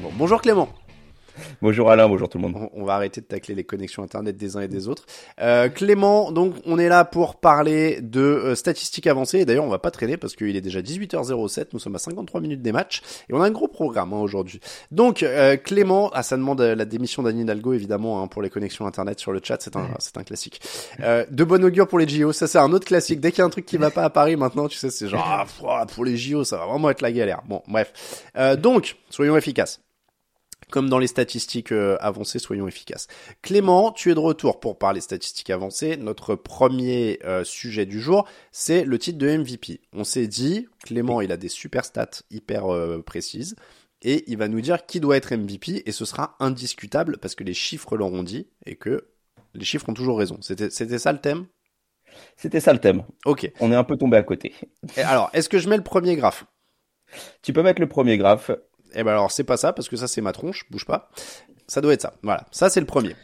Bon, bonjour Clément. Bonjour Alain, bonjour tout le monde. On va arrêter de tacler les connexions internet des uns et des autres. Euh, Clément, donc on est là pour parler de euh, statistiques avancées. Et D'ailleurs, on va pas traîner parce qu'il est déjà 18h07. Nous sommes à 53 minutes des matchs et on a un gros programme hein, aujourd'hui. Donc euh, Clément, ah, ça demande la démission d'Anne Hidalgo évidemment hein, pour les connexions internet sur le chat. C'est un, c'est un classique. Euh, de bon augure pour les JO. Ça c'est un autre classique. Dès qu'il y a un truc qui va pas à Paris maintenant, tu sais, c'est genre ah, pour les JO, ça va vraiment être la galère. Bon, bref. Euh, donc, soyons efficaces comme dans les statistiques euh, avancées, soyons efficaces. Clément, tu es de retour pour parler statistiques avancées. Notre premier euh, sujet du jour, c'est le titre de MVP. On s'est dit, Clément, il a des super stats hyper euh, précises. Et il va nous dire qui doit être MVP et ce sera indiscutable parce que les chiffres l'auront dit et que les chiffres ont toujours raison. C'était, c'était ça le thème? C'était ça le thème. Ok. On est un peu tombé à côté. Et alors, est-ce que je mets le premier graphe? Tu peux mettre le premier graphe. Eh ben alors, c'est pas ça parce que ça c'est ma tronche, bouge pas. Ça doit être ça. Voilà, ça c'est le premier.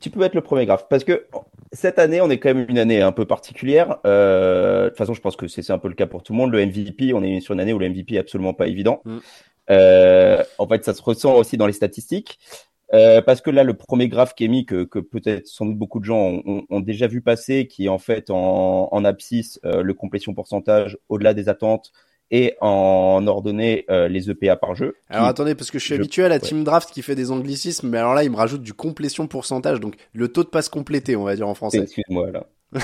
Tu peux mettre le premier graphe parce que cette année, on est quand même une année un peu particulière. Euh, de toute façon, je pense que c'est un peu le cas pour tout le monde. Le MVP, on est sur une année où le MVP est absolument pas évident. Mm. Euh, en fait, ça se ressent aussi dans les statistiques. Euh, parce que là, le premier graphe qui est mis, que, que peut-être sans doute beaucoup de gens ont, ont- ont déjà vu passer, qui est en fait en, en abscisse euh, le complétion pourcentage au-delà des attentes et en ordonnée euh, les EPA par jeu. Alors qui- attendez, parce que je suis je- habitué à la ouais. team draft qui fait des anglicismes, mais alors là, il me rajoute du complétion pourcentage, donc le taux de passe complété, on va dire en français. Excuse-moi là.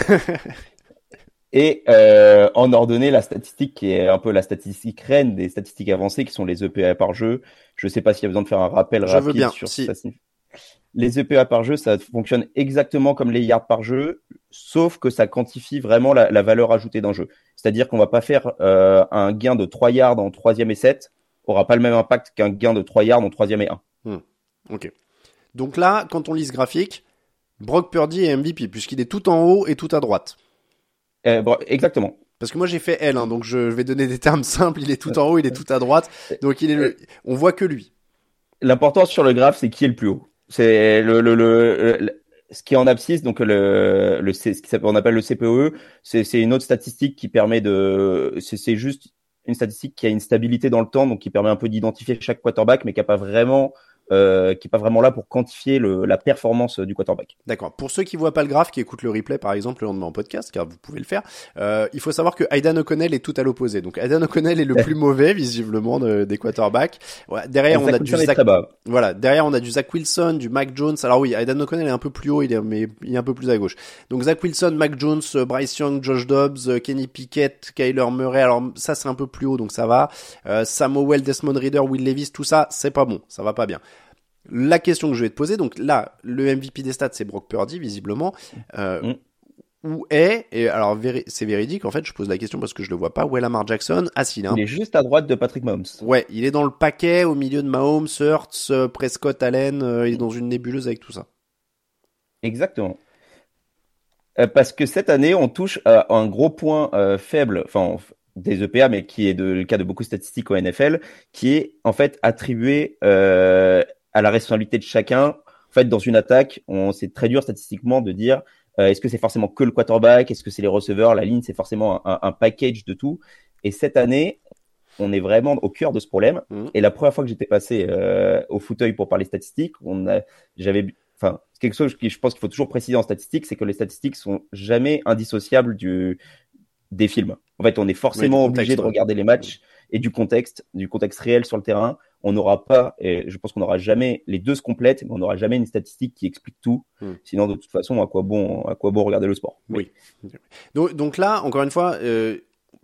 Et euh, en ordonnée, la statistique qui est un peu la statistique reine des statistiques avancées, qui sont les EPA par jeu. Je sais pas s'il y a besoin de faire un rappel Je rapide veux bien, sur si. ça. Les EPA par jeu, ça fonctionne exactement comme les yards par jeu, sauf que ça quantifie vraiment la, la valeur ajoutée d'un jeu. C'est-à-dire qu'on va pas faire euh, un gain de 3 yards en troisième et 7, aura pas le même impact qu'un gain de 3 yards en troisième et 1. Ok. Donc là, quand on lit ce graphique, Brock Purdy est MVP, puisqu'il est tout en haut et tout à droite. Euh, bon, exactement. Parce que moi j'ai fait L, hein, donc je, je vais donner des termes simples. Il est tout en haut, il est tout à droite, donc il est le... on voit que lui. L'important sur le graphe, c'est qui est le plus haut. C'est le, le, le, ce qui est en abscisse, donc le, le ce qui s'appelle- on appelle le CPOE, c'est une autre statistique qui permet de, c'est c'est juste une statistique qui a une stabilité dans le temps, donc qui permet un peu d'identifier chaque quarterback, mais qui a pas vraiment, euh, qui est pas vraiment là pour quantifier le, la performance du quarterback. D'accord. Pour ceux qui voient pas le graphe, qui écoutent le replay par exemple le lendemain en podcast, car vous pouvez le faire, euh, il faut savoir que Aidan O'Connell est tout à l'opposé. Donc Aidan O'Connell est le plus mauvais visiblement de- des quarterbacks. Ouais, derrière on a du Zach. Voilà, derrière on a du Zach Wilson, du Mac Jones. Alors oui, Aidan O'Connell est un peu plus haut, il est mais il est un peu plus à gauche. Donc Zach Wilson, Mac Jones, euh, Bryce Young, Josh Dobbs, euh, Kenny Pickett, Kyler Murray. Alors ça c'est un peu plus haut, donc ça va. Euh, Sam Howell, Desmond Reader, Will Levis, tout ça c'est pas bon, ça va pas bien. La question que je vais te poser, donc là, le MVP des stats c'est Brock Purdy visiblement. Euh, Mm. Où est et alors c'est véridique en fait, je pose la question parce que je le vois pas. Où est Lamar Jackson? Ah si, il est un Il est juste à droite de Patrick Mahomes. Ouais, il est dans le paquet au milieu de Mahomes, Hurts, euh, Prescott, Allen. euh, il est dans une nébuleuse avec tout ça. Exactement. Euh, parce que cette année, on touche à un gros point faible, enfin des EPA, mais qui est de- le cas de beaucoup de statistiques au NFL, qui est en fait attribué euh, à la responsabilité de chacun. fait, dans une attaque, on c'est très dur statistiquement de dire euh, est-ce que c'est forcément que le quarterback, est-ce que c'est les receveurs, la ligne, c'est forcément un, un, package de tout. Et cette année, on est vraiment au cœur de ce problème. Mmh. Et la première fois que j'étais passé euh, au fauteuil pour parler statistiques, on j'avais, enfin, quelque chose que je pense qu'il faut toujours préciser en statistiques, c'est que les statistiques sont jamais indissociables du des films. En fait, on est forcément obligé de regarder les matchs et du contexte, du contexte réel sur le terrain. On n'aura pas, et je pense qu'on n'aura jamais, les deux se complètent, mais on n'aura jamais une statistique qui explique tout. Hmm. Sinon, de toute façon, à quoi bon, à quoi bon regarder le sport? Oui. Donc, donc là, encore une fois, euh,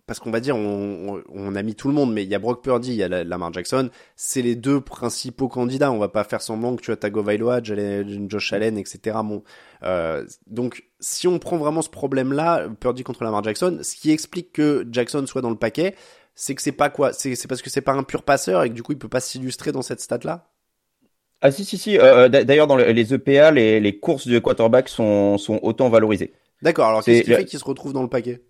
parce qu'on va dire, on, on, a mis tout le monde, mais il y a Brock Purdy, il y a Lamar Jackson, c'est les deux principaux candidats. On va pas faire semblant que tu as Tagovailoa, Josh Allen, etc. Bon, euh, donc, si on prend vraiment ce problème-là, Purdy contre Lamar Jackson, ce qui explique que Jackson soit dans le paquet, c'est que c'est pas quoi C'est parce que c'est pas un pur passeur et que du coup il peut pas s'illustrer dans cette stat-là? Ah si si si. Euh, D'ailleurs dans les EPA, les, les courses de quarterback sont, sont autant valorisées. D'accord. Alors qu'est-ce qui fait qu'il se retrouve dans le paquet?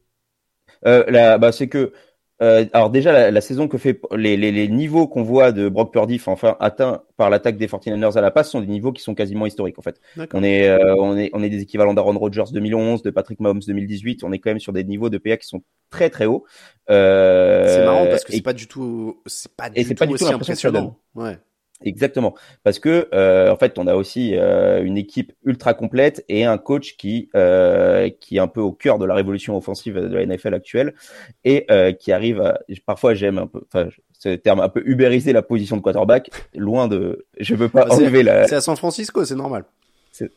Euh, bah, c'est que euh, alors déjà la, saison que fait les, les, les niveaux qu'on voit de Brock Purdy enfin atteints par l'attaque des 49ers à la passe sont des niveaux qui sont quasiment historiques en fait. On est euh, on est on est des équivalents d'Aaron Rodgers 2011, de Patrick Mahomes 2018, on est quand même sur des niveaux de PA qui sont très très hauts. Euh, c'est marrant parce que c'est pas du tout c'est pas du et tout, pas du tout impressionnant. Ouais. Exactement, parce que euh, en fait, on a aussi euh, une équipe ultra complète et un coach qui euh, qui est un peu au cœur de la révolution offensive de la NFL actuelle et euh, qui arrive. À, parfois, j'aime un peu, enfin, ce terme un peu ubériser la position de quarterback. Loin de, je veux pas enlever la. C'est à San Francisco, c'est normal.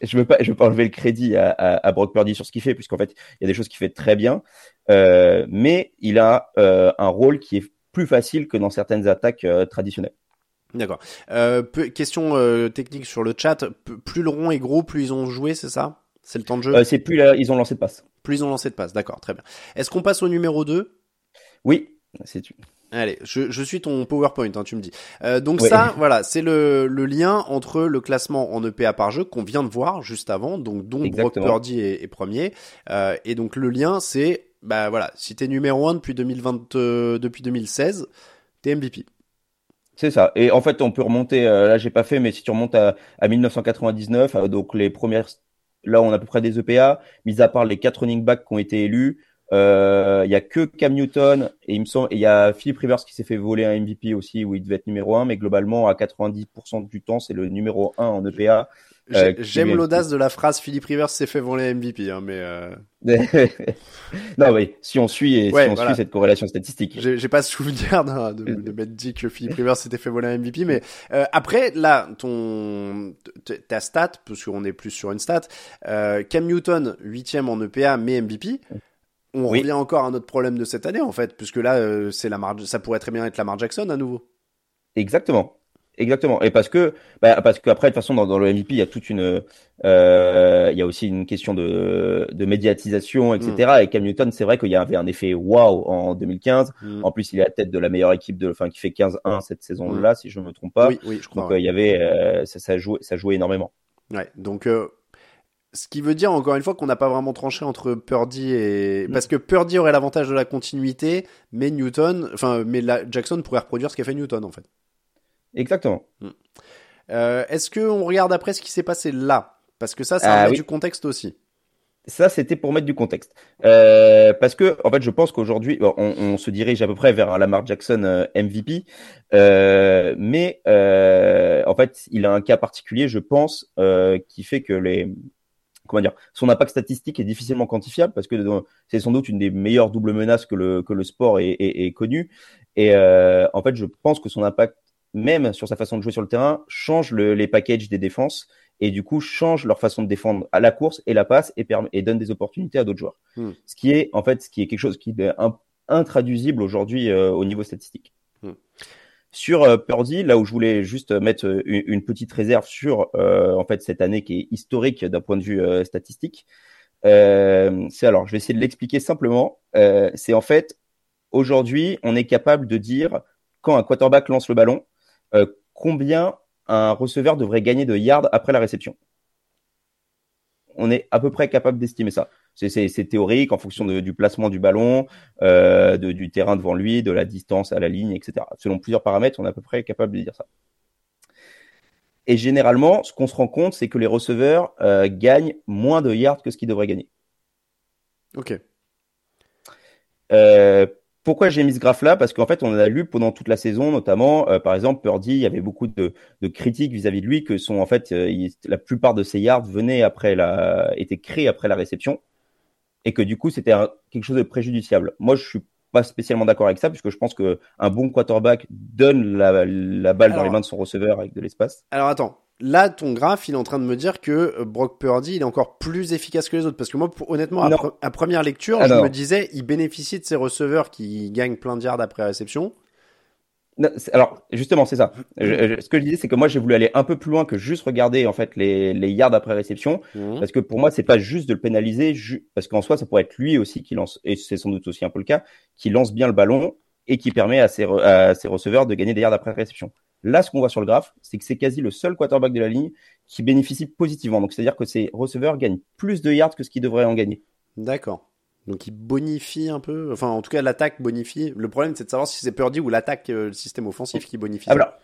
Je veux pas, je veux pas enlever le crédit à, à, à Brock Purdy sur ce qu'il fait, puisqu'en fait, il y a des choses qu'il fait très bien, euh, mais il a un rôle qui est plus facile que dans certaines attaques traditionnelles. D'accord. Euh, question euh, technique sur le chat. plus le rond est gros, plus ils ont joué, c'est ça? C'est le temps de jeu? Euh, C'est plus là, ils ont lancé de passe. Plus ils ont lancé de passe, d'accord, très bien. Est-ce qu'on passe au numéro 2 Oui, c'est tu. Allez, je, je, suis ton PowerPoint, hein, tu me dis. Euh, donc ça, voilà, c'est le, le, lien entre le classement en EPA par jeu qu'on vient de voir juste avant, donc dont Brock Purdy est, est premier. Euh, et donc le lien, c'est, bah voilà, si t'es numéro 1 depuis 2020, euh, depuis 2016, t'es MVP. C'est ça. Et en fait, on peut remonter. Euh, là, j'ai pas fait, mais si tu remontes à, à 1999, euh, donc les premières, là, on a à peu près des EPA, mis à part les quatre running backs qui ont été élus. Euh, il y a que Cam Newton et il me semble, il y a Philip Rivers qui s'est fait voler un MVP aussi où il devait être numéro 1, mais globalement à 90% du temps c'est le numéro 1 en EPA. Euh, j'aime l'audace de la phrase Philippe Rivers s'est fait voler MVP, hein, mais. Euh... non, oui, si on suit et si on suit cette corrélation statistique. J'ai pas souvenir de, de, de m'être dit que Philippe Rivers s'était fait voler MVP, mais euh, après là, ton ta stat, parce qu'on est plus sur une stat, euh, Cam Newton huitième en EPA mais MVP. On revient encore à notre problème de cette année en fait, puisque là, euh, c'est la ça pourrait très bien être Lamar Jackson à nouveau. Exactement. Exactement. Et parce que, bah, parce qu'après, de toute façon, dans, dans, le MVP, il y a toute une, euh, il y a aussi une question de, de médiatisation, etc. Mm. Et Cam Newton, c'est vrai qu'il y avait un effet waouh en 2015. Mm. En plus, il est à la tête de la meilleure équipe de, enfin, qui fait 15-1 cette saison-là, mm. si je ne me trompe pas. Oui, oui, je crois. Donc, euh, il y avait, euh, ça, ça jouait, ça jouait énormément. Ouais. Donc, ce qui veut dire encore une fois qu'on n'a pas vraiment tranché entre Purdy et parce que Purdy aurait l'avantage de la continuité, mais Newton, enfin, mais la, Jackson pourrait reproduire ce qu'a fait Newton en fait. Exactement. Hmm. Euh, Est-ce qu'on regarde après ce qui s'est passé là? Parce que ça, ça ah, du contexte aussi. Ça, c'était pour mettre du contexte. Euh, parce que, en fait, je pense qu'aujourd'hui, on, on, se dirige à peu près vers Lamar Jackson euh, MVP. Euh, mais, en fait, il a un cas particulier, je pense, qui fait que les, comment dire, son impact statistique est difficilement quantifiable parce que c'est sans doute une des meilleures doubles menaces que le, que le sport ait, ait, ait connu. Et euh, en fait, je pense que son impact même sur sa façon de jouer sur le terrain, change le, les packages des défenses et du coup change leur façon de défendre à la course et la passe et, donne des opportunités à d'autres joueurs. Hmm. Ce qui est en fait ce qui est quelque chose qui est intraduisible aujourd'hui euh, au niveau statistique. Hmm. Sur euh, Purdy, là où je voulais juste mettre euh, une, une petite réserve sur euh, en fait cette année qui est historique d'un point de vue statistique, c'est alors je vais essayer de l'expliquer simplement. c'est en fait aujourd'hui on est capable de dire quand un quarterback lance le ballon, euh, combien un receveur devrait gagner de yards après la réception? On est à peu près capable d'estimer ça. C'est théorique en fonction de, du placement du ballon, euh, de, du terrain devant lui, de la distance à la ligne, etc. Selon plusieurs paramètres, on est à peu près capable de dire ça. Et généralement, ce qu'on se rend compte, c'est que les receveurs euh, gagnent moins de yards que ce qu'ils devraient gagner. Ok. Euh, pourquoi j'ai mis ce graphe-là? Parce qu'en fait, on a lu pendant toute la saison, notamment, euh, par exemple, Purdy, il y avait beaucoup de, de critiques vis-à-vis de lui que sont en fait, euh, il- la plupart de ses yards venaient après la, étaient créés après la réception, et que du coup, c'était quelque chose de préjudiciable. Moi, je suis pas spécialement d'accord avec ça, puisque je pense que un bon quarterback donne la, la balle dans les mains de son receveur avec de l'espace. Alors attends, là ton graphe il est en train de me dire que euh, Brock Purdy il est encore plus efficace que les autres parce que moi pour- honnêtement à, Non. pre- à première lecture je me disais il bénéficie de ses receveurs qui gagnent plein de yards après réception. Non, Alors, justement, c'est ça. Je- je- ce que je disais, c'est que moi, j'ai voulu aller un peu plus loin que juste regarder en fait les, les yards après réception, Mhm. parce que pour moi, c'est pas juste de le pénaliser, ju- parce qu'en soi, ça pourrait être lui aussi qui lance, et c'est sans doute aussi un peu le cas, qui lance bien le ballon et qui permet à ses, re- à ses receveurs de gagner des yards après réception. Là, ce qu'on voit sur le graphe, c'est que c'est quasi le seul quarterback de la ligne qui bénéficie positivement. Donc, c'est-à-dire que ses receveurs gagnent plus de yards que ce qu'ils devraient en gagner. D'accord. Donc il bonifie un peu, enfin en tout cas l'attaque bonifie. Le problème c'est de savoir si c'est Purdy ou l'attaque, euh, le système offensif qui bonifie. Ah, voilà.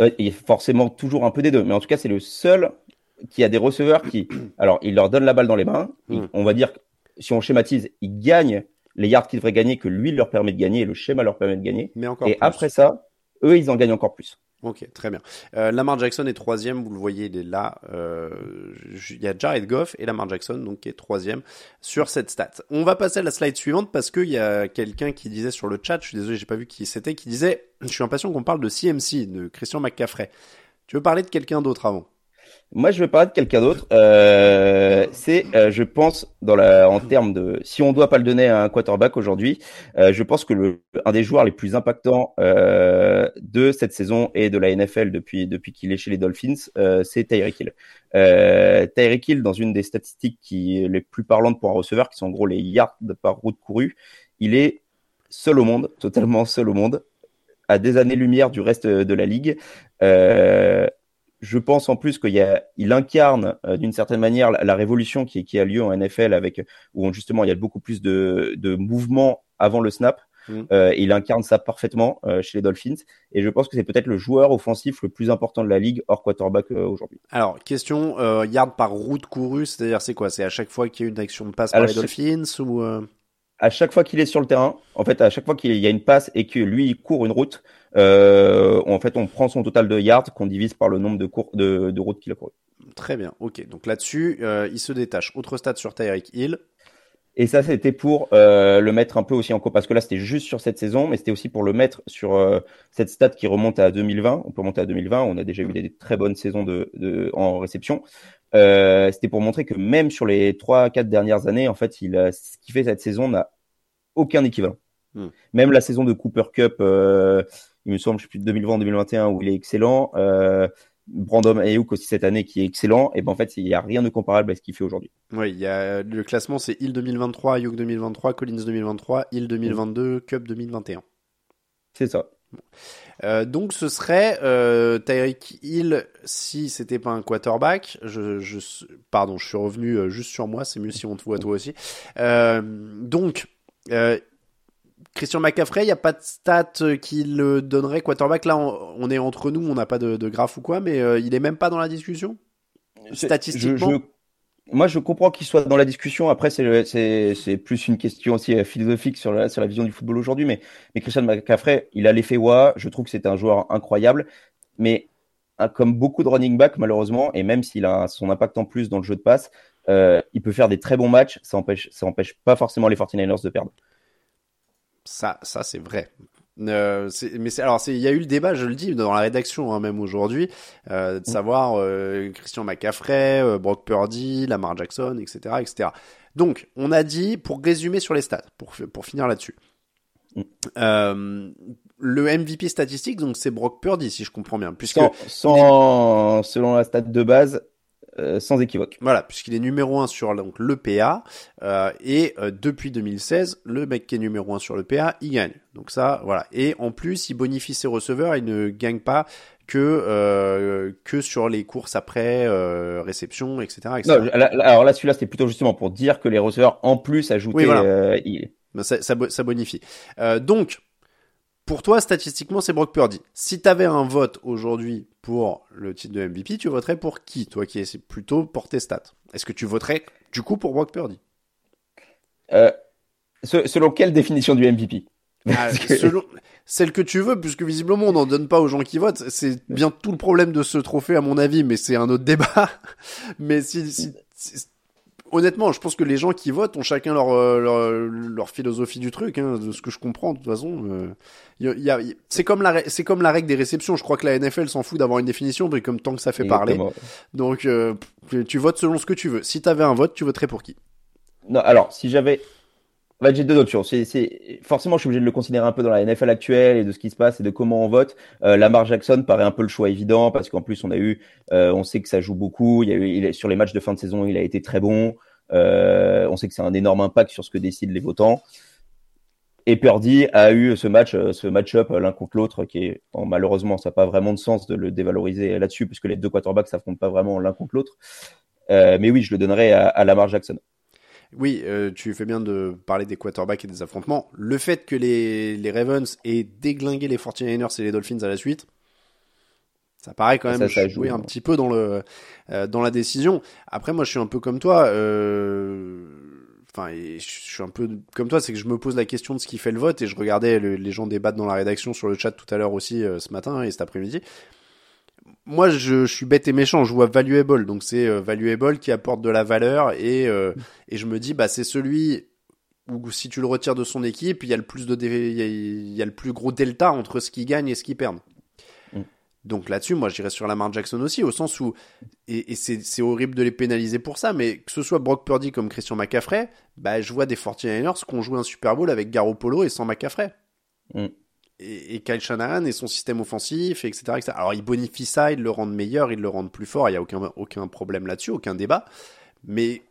Euh, Il y a forcément toujours un peu des deux, mais en tout cas, c'est le seul qui a des receveurs qui, alors, il leur donne la balle dans les mains. Il- Mm. on va dire, si on schématise, ils gagnent les yards qu'ils devraient gagner, que lui leur permet de gagner, et le schéma leur permet de gagner. Mais encore et plus. après ça, eux, ils en gagnent encore plus. Ok, très bien. Euh, Lamar Jackson est troisième, vous le voyez, il est là. Euh, il y a Jared Goff et Lamar Jackson, donc qui est troisième sur cette stat. On va passer à la slide suivante parce qu'il y a quelqu'un qui disait sur le chat, je suis désolé, j'ai pas vu qui c'était, qui disait, je suis impatient qu'on parle de CMC, de Christian McCaffrey. Tu veux parler de quelqu'un d'autre avant? Moi, je vais parler de quelqu'un d'autre. Euh, c'est, euh, je pense, dans la, en termes de, si on doit pas le donner à un quarterback aujourd'hui, euh, je pense que le, un des joueurs les plus impactants euh, de cette saison et de la NFL depuis depuis qu'il est chez les Dolphins, euh, c'est Tyreek Hill. Euh, Tyreek Hill, dans une des statistiques qui les plus parlantes pour un receveur, qui sont en gros les yards par route courue, il est seul au monde, totalement seul au monde, à des années-lumière du reste de la ligue. Euh, je pense en plus qu'il y a, il incarne euh, d'une certaine manière la, la révolution qui, qui a lieu en NFL avec où on- justement il y a beaucoup plus de, de mouvements avant le snap. Mm. Euh, et il incarne ça parfaitement euh, chez les Dolphins. Et je pense que c'est peut-être le joueur offensif le plus important de la ligue hors quarterback euh, aujourd'hui. Alors, question, euh, yard par route courue, c'est-à-dire c'est quoi? C'est à chaque fois qu'il y a une action de passe par les Dolphins ou euh, À chaque fois qu'il est sur le terrain, en fait, à chaque fois qu'il y a une passe et que lui il court une route, euh, en fait, on prend son total de yards qu'on divise par le nombre de, cours, de, de routes qu'il a couru. Très bien, ok. Donc là-dessus, euh, il se détache. Autre stat sur Tyreek Hill. Et ça, c'était pour euh, le mettre un peu aussi en co parce que là, c'était juste sur cette saison, mais c'était aussi pour le mettre sur euh, cette stat qui remonte à 2020. On peut remonter à 2020. On a déjà eu des très bonnes saisons de, de en réception. Euh, c'était pour montrer que même sur les trois, quatre dernières années, en fait, il ce qu'il fait cette saison n'a aucun équivalent. Hmm. Même la saison de Cooper Cup, euh, il me semble, je sais plus 2020-2021 où il est excellent. Euh, Brandon Ayuk aussi cette année qui est excellent. Et ben en fait, il n'y a rien de comparable à ce qu'il fait aujourd'hui. Oui, il y a le classement, c'est Hill 2023, Ayuk 2023, Collins 2023, Hill 2022, Cup 2021. C'est ça. Euh, donc ce serait euh, Tyreek Hill si c'était pas un quarterback. Je, je, pardon, je suis revenu euh, juste sur moi. C'est mieux si on te voit toi aussi. Euh, donc Christian McCaffrey, il n'y a pas de stat qui le donnerait quarterback. Là, on, on est entre nous, on n'a pas de, de graphe ou quoi, mais euh, il est même pas dans la discussion? Statistiquement? Je- je- moi, je comprends qu'il soit dans la discussion. Après, c'est plus une question aussi euh, philosophique sur la sur la vision du football aujourd'hui. Mais mais Christian McCaffrey, il a l'effet wa. Je trouve que c'est un joueur incroyable. Mais comme beaucoup de running back, malheureusement, et même s'il a son impact en plus dans le jeu de passe, euh, il peut faire des très bons matchs. Ça empêche ça empêche pas forcément les 49ers de perdre. Ça, ça c'est vrai. Euh, mais alors il y a eu le débat, je le dis dans la rédaction hein, même aujourd'hui, euh, de savoir euh, Christian McCaffrey, euh, Brock Purdy, Lamar Jackson, etc., etc. Donc on a dit pour résumer sur les stats, pour pour finir là-dessus. Mm. Euh, le MVP statistique, donc c'est Brock Purdy si je comprends bien, puisque Sans, sans selon la stat de base, euh, sans équivoque. Voilà, puisqu'il est numéro 1 sur donc, le PA, euh, et euh, depuis 2016, le mec qui est numéro 1 sur le PA, il gagne. Donc ça, voilà. Et en plus, il bonifie ses receveurs, il ne gagne pas que euh, que sur les courses après euh, réception, etc. etc. Non, alors là, celui-là, c'était plutôt justement pour dire que les receveurs, en plus, ajoutaient, Oui, voilà. euh, il- Ben, ça, ça, ça bonifie. Euh, donc, pour toi, statistiquement, c'est Brock Purdy. Si tu avais un vote aujourd'hui pour le titre de MVP, tu voterais pour qui Toi qui es plutôt pour tes stats? Est-ce que tu voterais du coup pour Brock Purdy? Euh, Selon quelle définition du MVP ah, selon celle que tu veux, puisque visiblement on n'en donne pas aux gens qui votent. C'est bien tout le problème de ce trophée à mon avis, mais c'est un autre débat. mais si, si, honnêtement, je pense que les gens qui votent ont chacun leur euh, leur, leur philosophie du truc, hein, de ce que je comprends de toute façon. Euh, y a, c'est comme la c'est comme la règle des réceptions. Je crois que la NFL s'en fout d'avoir une définition, mais comme tant que ça fait parler. Donc euh, tu votes selon ce que tu veux. Si t'avais un vote, tu voterais pour qui? Non, alors si j'avais bah, j'ai deux options. Forcément, je suis obligé de le considérer un peu dans la NFL actuelle et de ce qui se passe et de comment on vote. Euh, Lamar Jackson paraît un peu le choix évident parce qu'en plus, on a eu, euh, on sait que ça joue beaucoup. Sur les matchs de fin de saison, il a été très bon. Euh, on sait que c'est un énorme impact sur ce que décident les votants. Et Purdy a eu ce match, ce match-up l'un contre l'autre, qui est malheureusement, ça n'a pas vraiment de sens de le dévaloriser là-dessus, puisque les deux quarterbacks s'affrontent pas vraiment l'un contre l'autre. Mais oui, je le donnerais à, à Lamar Jackson. Oui, euh, tu fais bien de parler des quarterbacks et des affrontements. Le fait que les, les Ravens aient déglingué les 49ers et les Dolphins à la suite, ça paraît quand même jouer un petit peu dans le euh, dans la décision. Après, moi, je suis un peu comme toi. Euh, enfin, je suis un peu comme toi, c'est que je me pose la question de ce qui fait le vote et je regardais les gens débattre dans la rédaction sur le chat tout à l'heure aussi ce matin et cet après-midi moi, je, suis bête et méchant. Je vois valuable, donc c'est euh, valuable qui apporte de la valeur et euh, et je me dis bah c'est celui où si tu le retires de son équipe, il y a le plus de il y, a, le plus gros delta entre ce qu'il gagne et ce qu'il perd. Mm. Donc là-dessus, moi, j'irais sur Lamar Jackson aussi, au sens où, et, et c'est horrible de les pénaliser pour ça, mais que ce soit Brock Purdy comme Christian McCaffrey, bah, je vois des 49ers qui ont joué un Super Bowl avec Garoppolo et sans McCaffrey. Mm et, Kyle Shanahan et son système offensif, etc., etc. Alors, ils bonifient ça, ils le rendent meilleur, ils le rendent plus fort, il n'y a aucun, aucun problème là-dessus, aucun débat. Mais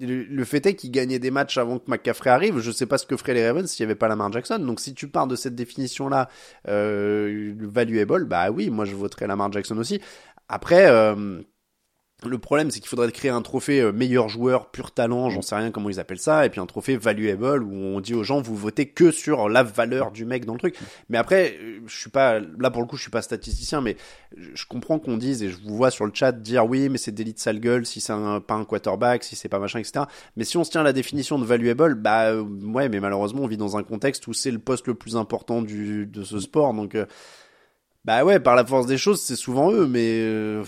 le, fait est qu'il gagnait des matchs avant que McCaffrey arrive. Je sais pas ce que feraient les Ravens s'il n'y avait pas Lamar Jackson. Donc, si tu pars de cette définition-là, euh, valuable, bah oui, moi je voterais Lamar Jackson aussi. Après, euh, le problème, c'est qu'il faudrait créer un trophée euh, meilleur joueur, pur talent, j'en sais rien comment ils appellent ça, et puis un trophée valuable où on dit aux gens vous votez que sur la valeur du mec dans le truc. Mais après, euh, je suis pas là pour le coup, je suis pas statisticien, mais je comprends qu'on dise et je vous vois sur le chat dire oui, mais c'est délit de sale gueule si c'est pas un quarterback, si c'est pas machin, etc. Mais si on se tient à la définition de valuable, bah euh, ouais, mais malheureusement on vit dans un contexte où c'est le poste le plus important du de ce sport, donc bah ouais, par la force des choses, c'est souvent eux, mais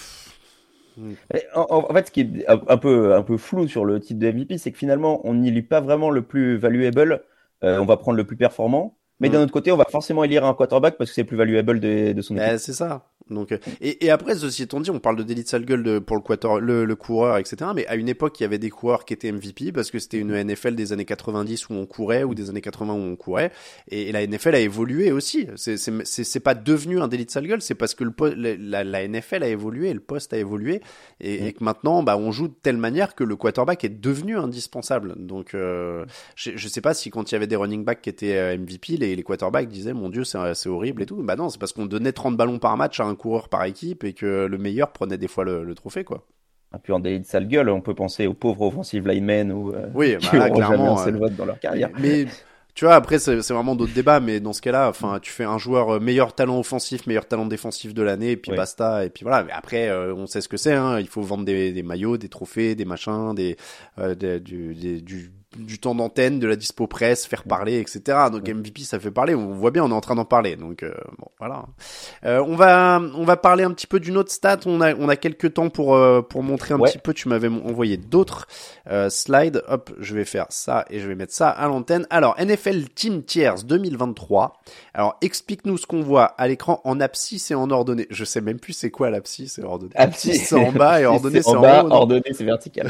en, fait, ce qui est un peu, un peu flou sur le titre de MVP, c'est que finalement, on n'y lit pas vraiment le plus valuable. Euh, on va prendre le plus performant. Mais d'un autre côté, on va forcément élire un quarterback parce que c'est plus valuable de, de son équipe. c'est ça. Donc, euh, et, et après, ceci étant dit, on parle de délit de sale gueule de, pour le, quator, le, le, coureur, etc. Mais à une époque, il y avait des coureurs qui étaient MVP parce que c'était une NFL des années 90 où on courait ou des années 80 où on courait. Et, la NFL a évolué aussi. C'est pas devenu un délit de sale gueule, c'est parce que le, la, la, NFL a évolué, le poste a évolué et, et, que maintenant, bah, on joue de telle manière que le quarterback est devenu indispensable. Donc, euh, je, je sais pas si quand il y avait des running backs qui étaient euh, MVP, les, les quarterbacks disaient, mon dieu, c'est horrible et tout. Bah non, c'est parce qu'on donnait 30 ballons par match à un coureur par équipe et que le meilleur prenait des fois le, trophée, quoi. Et puis en délit de sale gueule, on peut penser aux pauvres offensive linemen ou euh, oui, bah clairement, le vote dans leur carrière. Mais tu vois, après c'est vraiment d'autres débats, mais dans ce cas-là, enfin, tu fais un joueur euh, meilleur talent offensif, meilleur talent défensif de l'année, et puis basta, et puis voilà. Mais après, euh, on sait ce que c'est. Hein, il faut vendre des, maillots, des trophées, des machins, des, du, du du temps d'antenne, de la dispo presse, faire parler, etc. Donc MVP, ça fait parler. On voit bien, on est en train d'en parler. Donc euh, bon, voilà. Euh, on va on va parler un petit peu d'une autre stat. On a on a quelques temps pour euh, pour montrer un petit peu. Tu m'avais envoyé d'autres slides. Hop, je vais faire ça et je vais mettre ça à l'antenne. Alors NFL Team Tiers 2023. Alors explique-nous ce qu'on voit à l'écran en abscisse et en ordonnée. Je sais même plus c'est quoi l'abscisse et ordonnée. Abscisse c'est en bas et ordonnée c'est en, bas. Ordonnée c'est vertical.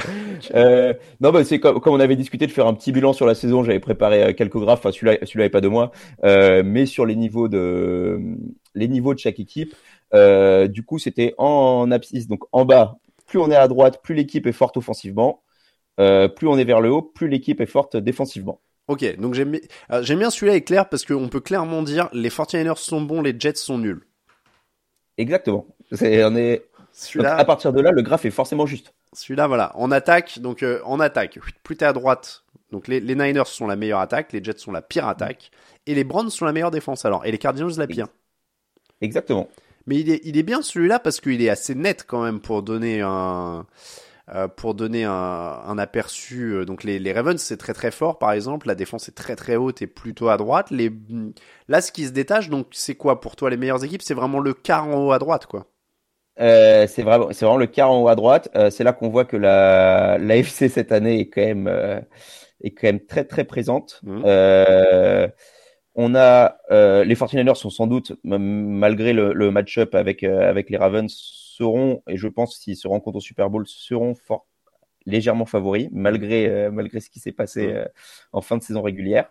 non bah c'est comme comme on avait discuté faire un petit bilan sur la saison. J'avais préparé euh, quelques graphes. Enfin, celui-là, celui-là est pas de moi, euh, mais sur les niveaux de les niveaux de chaque équipe. Euh, du coup, c'était en abscisse, donc en bas. Plus on est à droite, plus l'équipe est forte offensivement. plus on est vers le haut, plus l'équipe est forte défensivement. Ok, donc j'aime j'aime bien celui-là est clair parce qu'on peut clairement dire les 49ers sont bons, les Jets sont nuls. Exactement. C'est, on est à partir de là, le graphe est forcément juste. Celui-là, voilà, en attaque, donc en attaque, plus t'es à droite, Donc les, les Niners sont la meilleure attaque, les Jets sont la pire attaque, et les Browns sont la meilleure défense alors, et les Cardinals la pire. Exactement. Mais il est, il est bien celui-là parce qu'il est assez net quand même pour donner un, euh, pour donner un, un aperçu. euh, Donc les, les Ravens c'est très très fort par exemple, la défense est très très haute et plutôt à droite. Les, là ce qui se détache donc c'est quoi pour toi les meilleures équipes? C'est vraiment le quart en haut à droite quoi. Euh, c'est vraiment, c'est vraiment le quart en haut à droite. Euh, c'est là qu'on voit que la l'AFC cette année est quand même euh, est quand même très très présente. Mhm. Euh, on a euh, les 49ers sont sans doute malgré le, le match-up avec avec les Ravens seront et je pense s'ils se rencontrent au Super Bowl seront fort légèrement favoris malgré malgré ce qui s'est passé euh, en fin de saison régulière.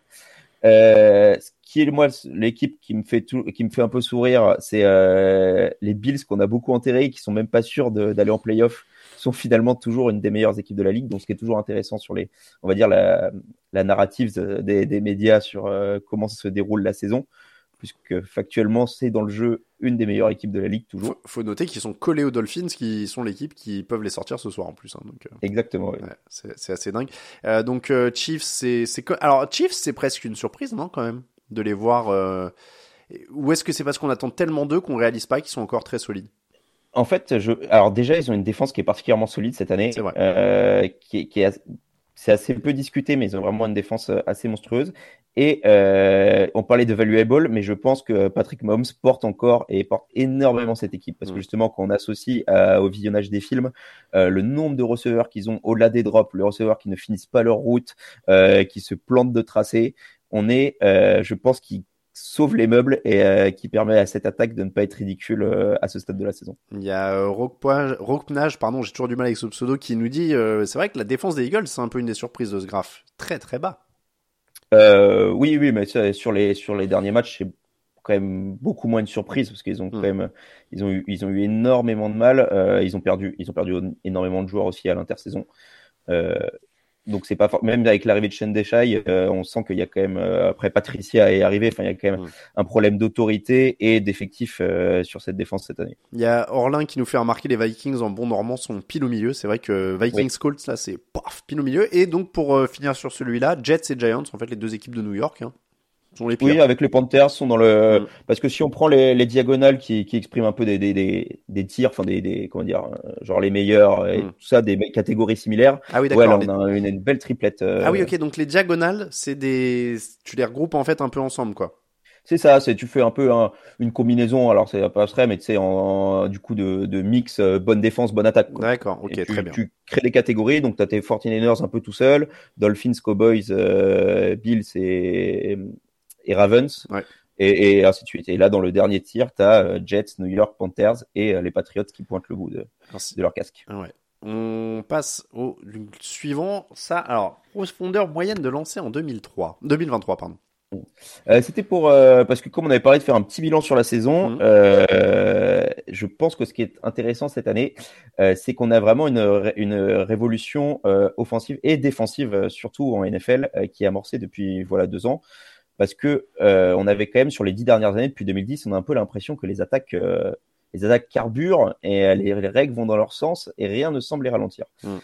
Euh, ce qui est moi l'équipe qui me fait tout, qui me fait un peu sourire, c'est euh, les Bills qu'on a beaucoup enterrés, qui sont même pas sûrs d'aller en playoff, sont finalement toujours une des meilleures équipes de la ligue. Donc ce qui est toujours intéressant sur les, on va dire la, narrative des, des médias sur euh, comment se déroule la saison, puisque factuellement c'est dans le jeu une des meilleures équipes de la ligue toujours. Faut, faut noter qu'ils sont collés aux Dolphins qui sont l'équipe qui peuvent les sortir ce soir en plus. hein, donc, euh, Exactement. oui. ouais, c'est assez dingue. Euh, donc euh, Chiefs c'est alors Chiefs c'est presque une surprise non quand même de les voir. Ou est-ce que c'est parce qu'on attend tellement d'eux qu'on réalise pas qu'ils sont encore très solides? En fait, je... alors déjà, ils ont une défense qui est particulièrement solide cette année. C'est vrai. Qui est, qui est as- c'est assez peu discuté, mais ils ont vraiment une défense euh, assez monstrueuse. Et euh, on parlait de valuable, mais je pense que Patrick Mahomes porte encore et porte énormément cette équipe parce que Mm. justement, quand on associe à- au visionnage des films euh, le nombre de receveurs qu'ils ont au-delà des drops, les receveurs qui ne finissent pas leur route, euh, qui se plantent de tracé, on est, euh, je pense, qui sauve les meubles et euh, qui permet à cette attaque de ne pas être ridicule euh, à ce stade de la saison. Il y a euh, Roquenage, pardon, j'ai toujours du mal avec ce pseudo, qui nous dit euh, c'est vrai que la défense des Eagles, c'est un peu une des surprises de ce graphe. Très très bas. Oui, oui, mais sur les sur les derniers matchs, c'est quand même beaucoup moins de surprises parce qu'ils ont quand Mm. même ils ont eu ils ont eu énormément de mal. Ils ont perdu ils ont perdu énormément de joueurs aussi à l'intersaison. Donc c'est pas for- même avec l'arrivée de Chen Deshaï, euh, on sent qu'il y a quand même euh, après Patricia est arrivé, enfin il y a quand même Mm. un problème d'autorité et d'effectifs euh, sur cette défense cette année. Il y a Orlin qui nous fait remarquer les Vikings en bon normand sont pile au milieu. C'est vrai que Vikings Colts là c'est paf pile au milieu. Et donc pour euh, finir sur celui-là, Jets et Giants en fait les deux équipes de New York hein, sont les pires. Oui, avec les Panthers sont dans le Mm. parce que si on prend les, les diagonales qui, qui expriment un peu des, des, des, des tirs, enfin des, des comment dire, euh, genre les meilleurs et Mm. tout ça, des catégories similaires. Ah oui Ouais, d'accord. là, les- on a une, une belle triplette. euh, Ah oui ok donc les diagonales c'est des tu les regroupes en fait un peu ensemble quoi. C'est ça, c'est tu fais un peu un- une combinaison. Alors c'est pas vrai, mais tu sais en, du coup de, de mix euh, bonne défense, bonne attaque. quoi. D'accord ok tu, très bien. tu crées des catégories, donc tu as tes 49ers un peu tout seul, Dolphins, Cowboys, euh, Bills et, et Ravens, Ouais. et, et ainsi de suite. Et là, dans le dernier tir, tu as Jets, New York, Panthers et euh, les Patriots qui pointent le bout de, leur casque. Ah Ouais. On passe au suivant. Ça, alors, profondeur moyenne de lancer en 2003. 2023, pardon. Euh, C'était pour euh, parce que comme on avait parlé de faire un petit bilan sur la saison, euh, je pense que ce qui est intéressant cette année, euh, c'est qu'on a vraiment une, une révolution euh, offensive et défensive, euh, surtout en NFL, euh, qui est amorcée depuis voilà deux ans. Parce que euh, on avait quand même sur les dix dernières années, depuis 2010, on a un peu l'impression que les attaques, euh, les attaques carburent et les, les règles vont dans leur sens et rien ne semble les ralentir. Mhm.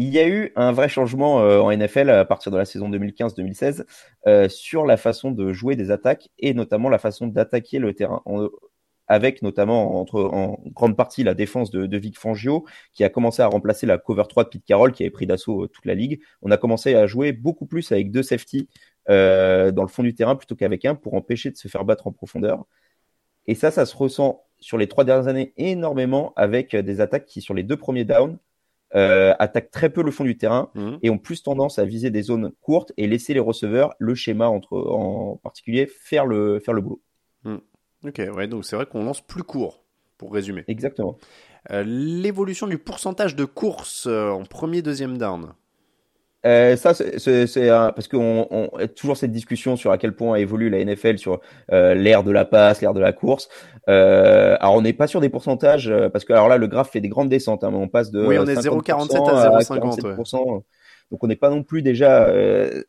Il y a eu un vrai changement euh, en NFL à partir de la saison 2015-2016 euh, sur la façon de jouer des attaques et notamment la façon d'attaquer le terrain. Avec notamment entre, en grande partie la défense de, de Vic Fangio, qui a commencé à remplacer la cover 3 de Pete Carroll, qui avait pris d'assaut toute la ligue. On a commencé à jouer beaucoup plus avec deux safety euh, dans le fond du terrain plutôt qu'avec un pour empêcher de se faire battre en profondeur. Et ça, ça se ressent sur les trois dernières années énormément avec des attaques qui, sur les deux premiers downs, euh, attaquent très peu le fond du terrain Mhm. et ont plus tendance à viser des zones courtes et laisser les receveurs, le schéma entre, en particulier, faire le, faire le boulot. Ok, ouais, donc c'est vrai qu'on lance plus court, pour résumer. Exactement. Euh, L'évolution du pourcentage de courses en premier, deuxième down. Euh, ça, c'est un- parce qu'on on, a toujours cette discussion sur à quel point évolue la NFL sur euh, l'ère de la passe, l'ère de la course. Euh, alors, on n'est pas sur des pourcentages euh, parce que alors là, le graphe fait des grandes descentes. hein, mais on passe de Oui, on est 50% 0,47 à 0,50, 47%. Donc, on n'est pas non plus déjà. Euh,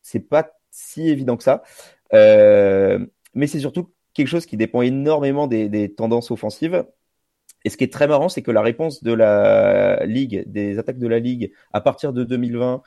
c'est pas si évident que ça. Euh, mais c'est surtout quelque chose qui dépend énormément des, des tendances offensives. Et ce qui est très marrant, c'est que la réponse de la ligue, des attaques de la ligue, à partir de 2020,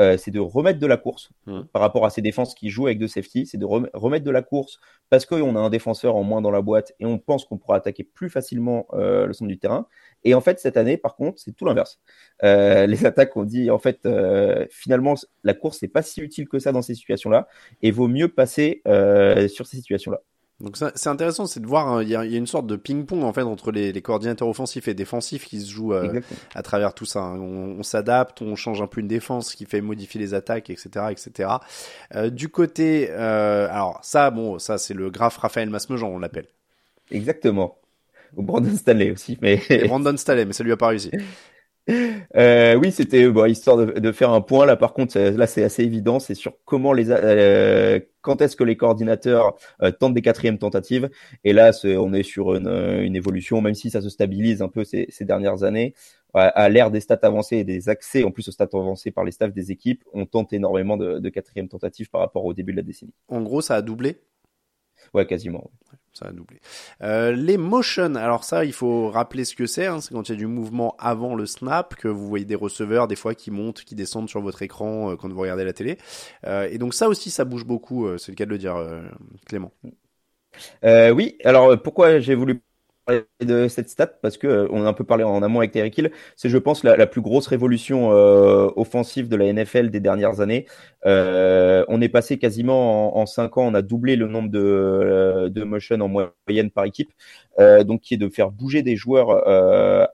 euh, c'est de remettre de la course Mhm. par rapport à ces défenses qui jouent avec deux safety. C'est de rem- remettre de la course parce qu'on a un défenseur en moins dans la boîte et on pense qu'on pourra attaquer plus facilement euh, le centre du terrain. Et en fait, cette année, par contre, c'est tout l'inverse. Euh, les attaques ont dit, en fait, euh, finalement, la course n'est pas si utile que ça dans ces situations-là et vaut mieux passer euh, sur ces situations-là. Donc c'est intéressant, c'est de voir, hein, il y, a, il y a une sorte de ping-pong en fait entre les, les coordinateurs offensifs et défensifs qui se jouent euh, à travers tout ça. hein. On, on s'adapte, on change un peu une défense, qui fait modifier les attaques, etc., etc. Euh, du côté, euh, alors ça, bon, ça c'est le graphe Raphaël Masmejean, on l'appelle. Exactement. Ou Brandon Stanley aussi, mais Et Brandon Staley, mais ça lui a pas réussi. Euh, oui, c'était bon, histoire de, faire un point. Là, par contre, là, c'est assez évident. C'est sur comment les, euh, quand est-ce que les coordinateurs euh, tentent des quatrièmes tentatives. Et là, on est sur une, évolution, même si ça se stabilise un peu ces, dernières années. À, l'ère des stats avancées et des accès, en plus aux stats avancés par les staffs des équipes, on tente énormément de quatrièmes tentatives par rapport au début de la décennie. En gros, ça a doublé. Ouais, quasiment. Ça a doublé. Euh, les motion, alors ça, il faut rappeler ce que c'est. Hein, c'est quand il y a du mouvement avant le snap, que vous voyez des receveurs des fois qui montent, qui descendent sur votre écran euh, quand vous regardez la télé. Euh, et donc ça aussi, ça bouge beaucoup. euh, c'est le cas de le dire, euh, Clément. Euh, oui, alors pourquoi j'ai voulu de cette stat Parce que euh, on a un peu parlé en amont avec Terry Hill. C'est, je pense, la, plus grosse révolution euh, offensive de la NFL des dernières années. Euh, on est passé quasiment en, cinq ans, on a doublé le nombre de, de motion en moyenne par équipe, donc qui est de faire bouger des joueurs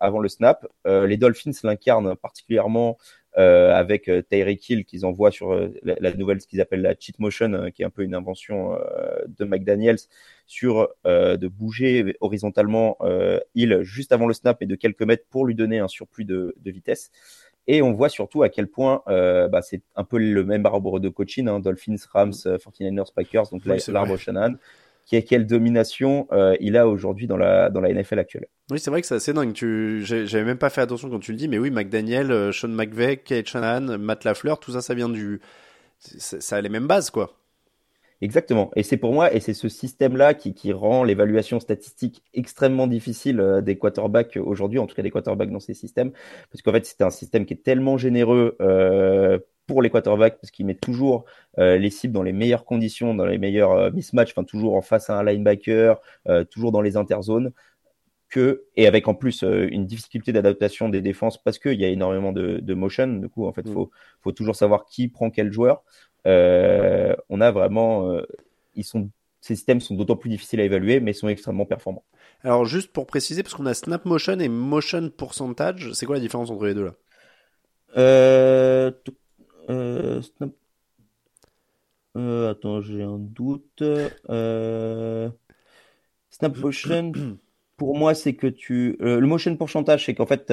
avant le snap. Les Dolphins l'incarnent particulièrement avec euh, Tyreek Hill qu'ils envoient sur euh, la, la nouvelle, ce qu'ils appellent la cheat motion, euh, qui est un peu une invention euh, de McDaniels, sur euh, de bouger horizontalement euh, Hill juste avant le snap et de quelques mètres pour lui donner un surplus de, de vitesse. Et on voit surtout à quel point euh, bah, c'est un peu le même arbre de coaching, hein, Dolphins, Rams, euh, 49ers, Packers, donc Oui, l'arbre. Shanahan, qui est quelle domination euh, il a aujourd'hui dans la, dans la NFL actuelle. Oui, c'est vrai que c'est assez dingue. Tu, j'avais même pas fait attention quand tu le dis, mais oui, McDaniel, euh, Sean McVay, Kate Shanahan, Matt Lafleur, tout ça, ça vient du, ça, ça a les mêmes bases, quoi. Exactement. Et c'est pour moi, et c'est ce système-là qui, qui rend l'évaluation statistique extrêmement difficile euh, des quarterbacks aujourd'hui, en tout cas des quarterbacks dans ces systèmes, parce qu'en fait, c'est un système qui est tellement généreux euh, pour les quarterbacks, parce qu'il met toujours euh, les cibles dans les meilleures conditions, dans les meilleurs euh, mismatchs, enfin toujours en face à un linebacker, euh, toujours dans les interzones, que et avec en plus euh, une difficulté d'adaptation des défenses parce qu'il y a énormément de, de motion. Du coup, en fait, Mm. faut faut toujours savoir qui prend quel joueur. On a vraiment, ils sont, ces systèmes sont d'autant plus difficiles à évaluer, mais sont extrêmement performants. Alors, juste pour préciser, parce qu'on a snap motion et motion percentage, c'est quoi la différence entre les deux, là? Euh, euh, snap- euh, attends, j'ai un doute. Euh, snap motion, pour moi, c'est que tu, le motion pourcentage, c'est qu'en fait,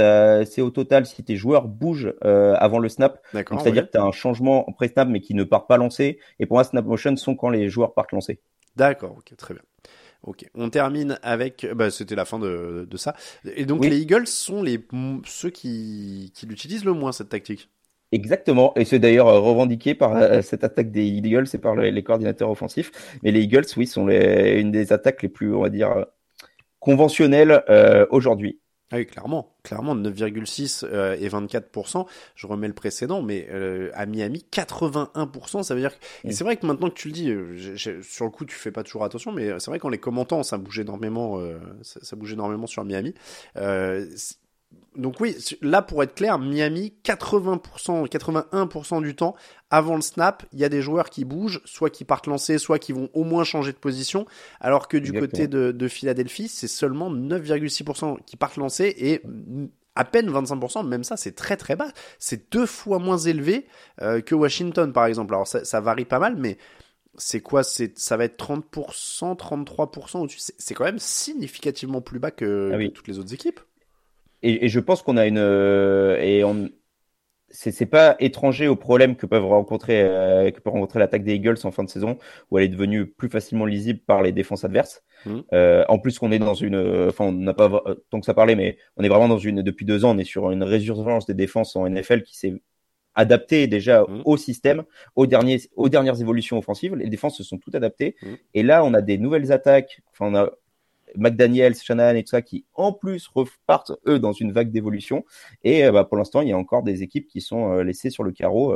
c'est au total si tes joueurs bougent avant le snap. C'est-à-dire oui. que tu as un changement en pré-snap, mais qui ne part pas lancé. Et pour moi, snap motion sont quand les joueurs partent lancés. D'accord, ok, très bien. Ok, on termine avec, bah, c'était la fin de, de ça. Et donc Oui. les Eagles sont les ceux qui, qui l'utilisent le moins cette tactique? Exactement, et c'est d'ailleurs euh, revendiqué par euh, cette attaque des Eagles et par les, coordinateurs offensifs. Mais les Eagles, oui, sont les, une des attaques les plus, on va dire, euh, conventionnelles euh, aujourd'hui. Ah oui, clairement, clairement 9,6 euh, et 24%. Je remets le précédent, mais euh, à Miami 81%, ça veut dire. Que... Et Mm. c'est vrai que maintenant que tu le dis, euh, j'ai- j'ai- sur le coup tu fais pas toujours attention, mais c'est vrai qu'en les commentant, ça bouge énormément, euh, ça, ça bouge énormément sur Miami. Donc oui, là pour être clair, Miami 80%, 81% du temps avant le snap, il y a des joueurs qui bougent, soit qui partent lancer, soit qui vont au moins changer de position, alors que du Exactement. côté de, de Philadelphie, c'est seulement 9,6% qui partent lancer et à peine 25%, même ça c'est très très bas. C'est deux fois moins élevé euh, que Washington par exemple. Alors ça, ça varie pas mal, mais c'est quoi? C'est Ça va être 30%, 33% au-dessus. C'est c'est quand même significativement plus bas que, Ah oui. que toutes les autres équipes. Et, et je pense qu'on a une euh, et on c'est c'est pas étranger aux problèmes que peuvent rencontrer euh, que peut rencontrer l'attaque des Eagles en fin de saison où elle est devenue plus facilement lisible par les défenses adverses. Mhm. Euh, en plus qu'on est dans une enfin on n'a pas tant que ça parlait mais on est vraiment dans une depuis deux ans on est sur une résurgence des défenses en NFL qui s'est adapté déjà Mhm. au système, aux derniers aux dernières évolutions offensives. Les défenses se sont toutes adaptées Mhm. et là on a des nouvelles attaques. Enfin on a McDaniels, Shanahan et tout ça qui en plus repartent eux dans une vague d'évolution. Et bah, pour l'instant, il y a encore des équipes qui sont laissées sur le carreau.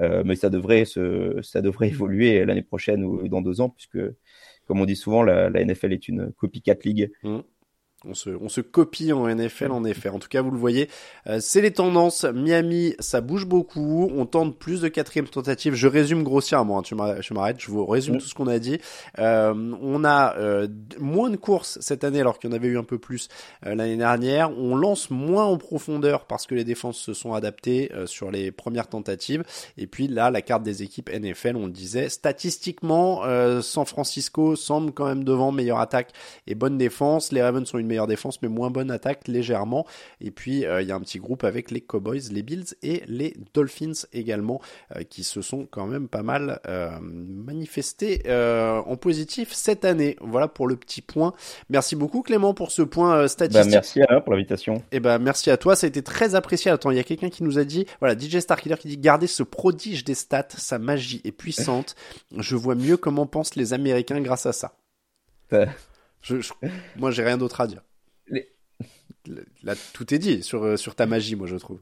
mais ça devrait, ça évoluer l'année prochaine ou dans deux ans, puisque, comme on dit souvent, la, NFL est une copycat league. Mmh. On se, copie en NFL en effet. En tout cas, vous le voyez, euh, c'est les tendances. Miami, ça bouge beaucoup. On tente plus de quatrième tentative. Je résume grossièrement. Hein, tu m'arrêtes. Je vous résume tout ce qu'on a dit. Euh, on a euh, moins de courses cette année alors qu'il y en avait eu un peu plus l'année dernière. On lance moins en profondeur parce que les défenses se sont adaptées sur les premières tentatives. Et puis là, la carte des équipes NFL, on le disait, statistiquement, San Francisco semble quand même devant meilleure attaque et bonne défense. Les Ravens sont une meilleure défense, mais moins bonne attaque légèrement. Et puis euh, il y a un petit groupe avec les Cowboys, les Bills et les Dolphins également, euh, qui se sont quand même pas mal euh, manifestés en positif cette année. Voilà pour le petit point. Merci beaucoup Clément pour ce point statistique. Bah, merci Alain pour l'invitation. Et eh ben merci à toi, ça a été très apprécié. Attends, il y a quelqu'un qui nous a dit, voilà, DJ Starkiller qui dit gardez ce prodige des stats, sa magie est puissante. Je vois mieux comment pensent les Américains grâce à ça. Je, moi, j'ai rien d'autre à dire. Là, tout est dit sur, euh, sur ta magie, moi, je trouve.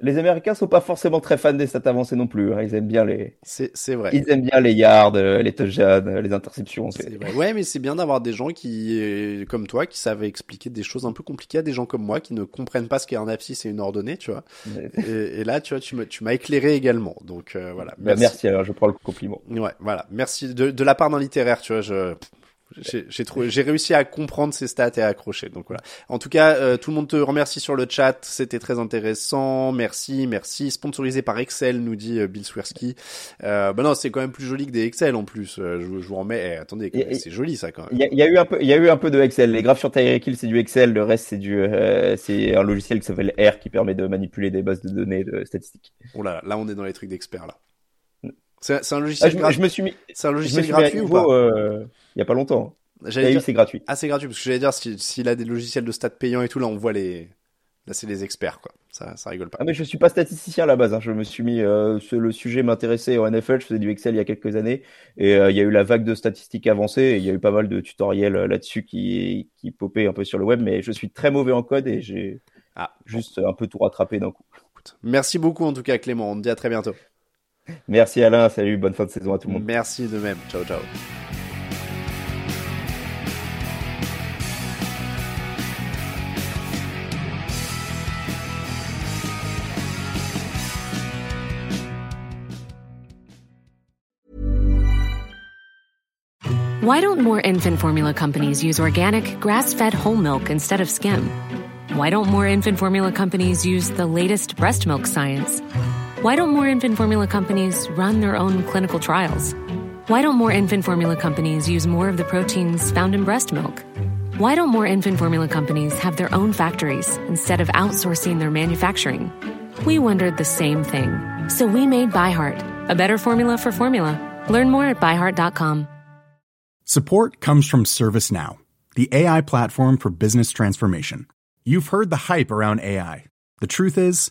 Les Américains sont pas forcément très fans des stats avancées non plus. Hein. Ils aiment bien les. C'est vrai. Ils aiment bien les yards, euh, les touchdowns, euh, les interceptions. Vrai. Ouais, mais c'est bien d'avoir des gens qui, comme toi, qui savent expliquer des choses un peu compliquées à des gens comme moi qui ne comprennent pas ce qu'est un abscisse et une ordonnée, tu vois. et, là, tu vois, tu m'as éclairé également. Donc voilà. Bah, merci. merci alors, je prends le compliment. Ouais, voilà. Merci de, de la part d'un littéraire, tu vois. Je j'ai trouvé, j'ai réussi à comprendre ces stats et à accrocher. Donc voilà. En tout cas, euh, tout le monde te remercie sur le chat. C'était très intéressant. Merci, merci. Sponsorisé par Excel, nous dit euh, Bill Swirsky. Euh, bah non, c'est quand même plus joli que des Excel en plus. Euh, je, je, vous remets. Eh, attendez, c'est joli ça quand même. Il y, a eu un peu, il y a eu un peu de Excel. Les graphes sur Tyreek Hill, c'est du Excel. Le reste, c'est du, c'est un logiciel qui s'appelle R qui permet de manipuler des bases de données de statistiques. Oh là, là, on est dans les trucs d'experts là. C'est un logiciel ah, je, me suis mis. C'est un logiciel gratuit ou pas euh, Il y a pas longtemps. Dire... c'est gratuit. Ah, c'est gratuit parce que j'allais dire s'il a des logiciels de stats payants et tout là, on voit les. Là, c'est les experts quoi. Ça, ça rigole pas. Ah mais je suis pas statisticien à la base. Hein. Je me suis mis. Euh, le sujet m'intéressait au NFL. Je faisais du Excel il y a quelques années et euh, il y a eu la vague de statistiques avancées. Et il y a eu pas mal de tutoriels euh, là-dessus qui qui popaient un peu sur le web. Mais je suis très mauvais en code et j'ai ah, juste un peu tout rattrapé d'un coup. Merci beaucoup en tout cas Clément. On te dit à très bientôt. Merci Alain, salut, bonne fin de saison à tout le monde. Merci de même, ciao ciao. Why don't more infant formula companies use organic, grass-fed whole milk instead of skim? Why don't more infant formula companies use the latest breast milk science? Why don't more infant formula companies run their own clinical trials? Why don't more infant formula companies use more of the proteins found in breast milk? Why don't more infant formula companies have their own factories instead of outsourcing their manufacturing? We wondered the same thing. So we made ByHeart, a better formula for formula. Learn more at byheart.com. Support comes from ServiceNow, the AI platform for business transformation. You've heard the hype around AI. The truth is,